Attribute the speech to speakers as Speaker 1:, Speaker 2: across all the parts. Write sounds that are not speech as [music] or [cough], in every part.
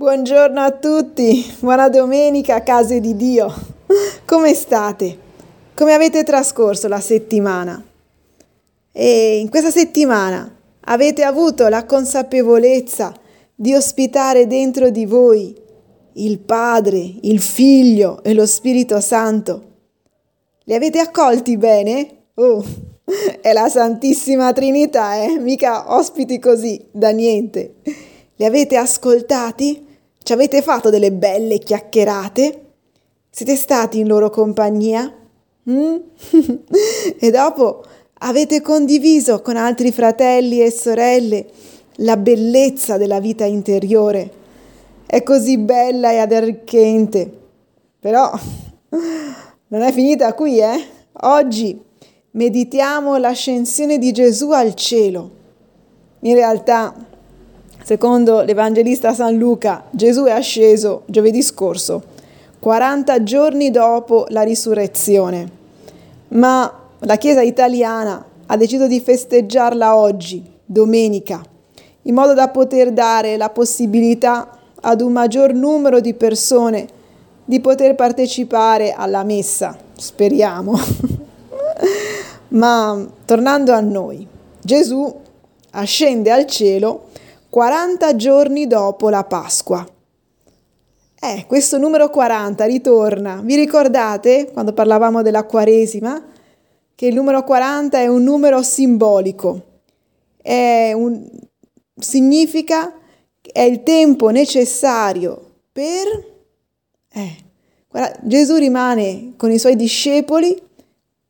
Speaker 1: Buongiorno a tutti, buona domenica, case di Dio. [laughs] Come state? Come avete trascorso la settimana? E in questa settimana avete avuto la consapevolezza di ospitare dentro di voi il Padre, il Figlio e lo Spirito Santo. Li avete accolti bene? Oh, [laughs] è la Santissima Trinità, eh? Mica ospiti così, da niente. Li avete ascoltati? Ci avete fatto delle belle chiacchierate? Siete stati in loro compagnia? Mm? [laughs] e dopo avete condiviso con altri fratelli e sorelle la bellezza della vita interiore. È così bella e arricchente. Però [laughs] non è finita qui, eh? Oggi meditiamo l'ascensione di Gesù al cielo. In realtà Secondo l'Evangelista San Luca, Gesù è asceso giovedì scorso, 40 giorni dopo la risurrezione, ma la Chiesa italiana ha deciso di festeggiarla oggi, domenica, in modo da poter dare la possibilità ad un maggior numero di persone di poter partecipare alla messa, speriamo. [laughs] ma tornando a noi, Gesù ascende al cielo 40 giorni dopo la Pasqua. Eh, questo numero 40 ritorna. Vi ricordate quando parlavamo della Quaresima? Che il numero 40 è un numero simbolico. È un, significa è il tempo necessario per... Eh, Gesù rimane con i suoi discepoli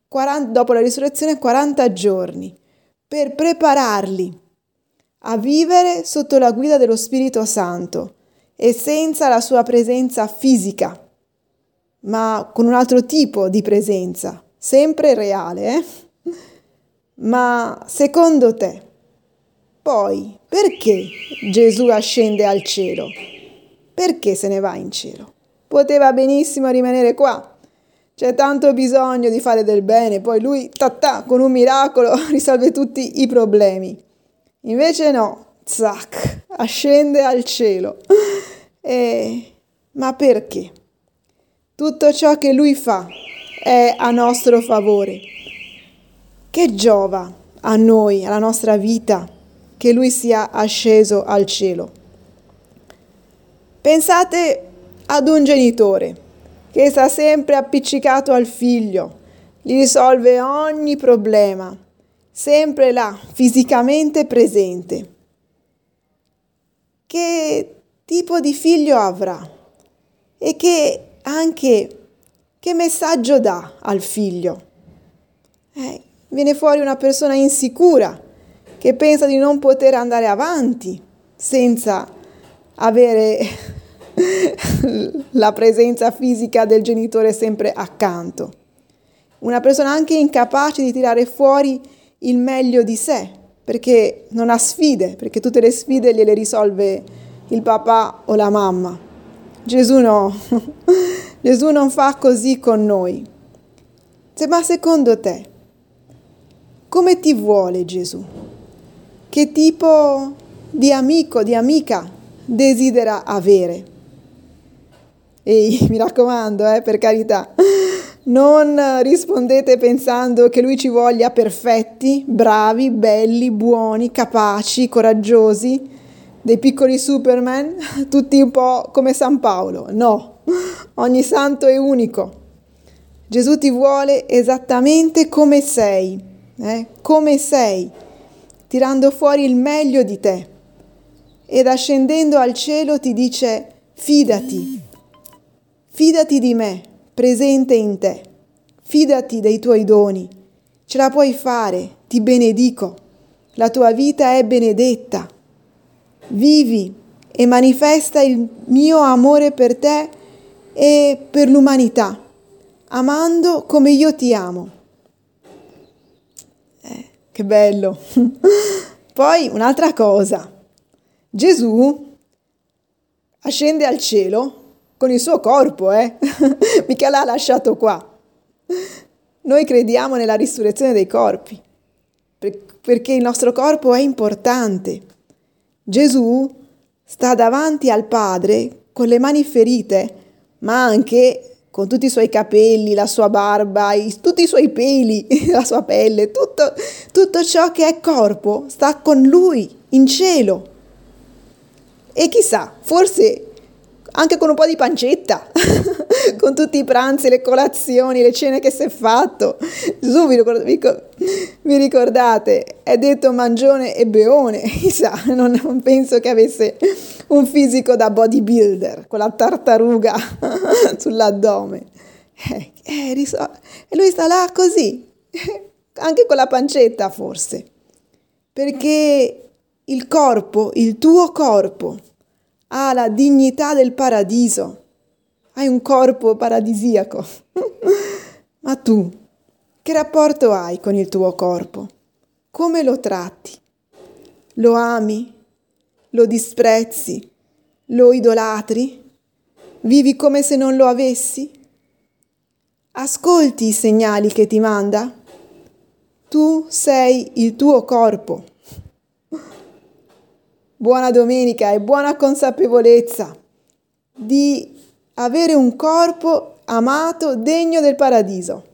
Speaker 1: 40, dopo la risurrezione 40 giorni per prepararli a vivere sotto la guida dello Spirito Santo e senza la sua presenza fisica, ma con un altro tipo di presenza, sempre reale. Eh? [laughs] Ma secondo te, poi, perché Gesù ascende al cielo? Perché se ne va in cielo? Poteva benissimo rimanere qua. C'è tanto bisogno di fare del bene, poi lui, ta con un miracolo [laughs] risolve tutti i problemi. Invece no, zac, ascende al cielo. [laughs] E... Ma perché? Tutto ciò che lui fa è a nostro favore. Che giova a noi, alla nostra vita, che lui sia asceso al cielo? Pensate ad un genitore che sta sempre appiccicato al figlio, gli risolve ogni problema sempre là, fisicamente presente. Che tipo di figlio avrà? E che anche che messaggio dà al figlio? Eh, viene fuori una persona insicura che pensa di non poter andare avanti senza avere [laughs] la presenza fisica del genitore sempre accanto. Una persona anche incapace di tirare fuori il meglio di sé, perché non ha sfide, perché tutte le sfide gliele risolve il papà o la mamma. Gesù no, [laughs] Gesù non fa così con noi. Ma secondo te, come ti vuole Gesù? Che tipo di amico, di amica desidera avere? Ehi, [laughs] mi raccomando, eh, per carità, non rispondete pensando che lui ci voglia perfetti, bravi, belli, buoni, capaci, coraggiosi, dei piccoli Superman, [laughs] tutti un po' come San Paolo. No, [laughs] ogni santo è unico. Gesù ti vuole esattamente come sei, eh? come sei, tirando fuori il meglio di te. Ed ascendendo al cielo ti dice, fidati, fidati di me presente in te. Fidati dei tuoi doni. Ce la puoi fare, ti benedico. La tua vita è benedetta. Vivi e manifesta il mio amore per te e per l'umanità, amando come io ti amo. Eh, che bello. [laughs] Poi un'altra cosa. Gesù ascende al cielo con il suo corpo, eh? [laughs] Mica l'ha lasciato qua. Noi crediamo nella risurrezione dei corpi, perché il nostro corpo è importante. Gesù sta davanti al Padre con le mani ferite, ma anche con tutti i suoi capelli, la sua barba, i, tutti i suoi peli, [laughs] la sua pelle, tutto, tutto ciò che è corpo sta con lui in cielo. E chissà, forse anche con un po' di pancetta, [laughs] con tutti i pranzi, le colazioni, le cene che si è fatto. Subito vi ricordate, è detto mangione e beone, [laughs] chissà, non, non penso che avesse un fisico da bodybuilder, con la tartaruga [laughs] sull'addome. Eh, eh, e lui sta là così, anche con la pancetta forse, perché il corpo, il tuo corpo, ha la dignità del paradiso. Hai un corpo paradisiaco. [laughs] Ma tu, che rapporto hai con il tuo corpo? Come lo tratti? Lo ami? Lo disprezzi? Lo idolatri? Vivi come se non lo avessi? Ascolti i segnali che ti manda? Tu sei il tuo corpo. Buona domenica e buona consapevolezza di avere un corpo amato degno del paradiso.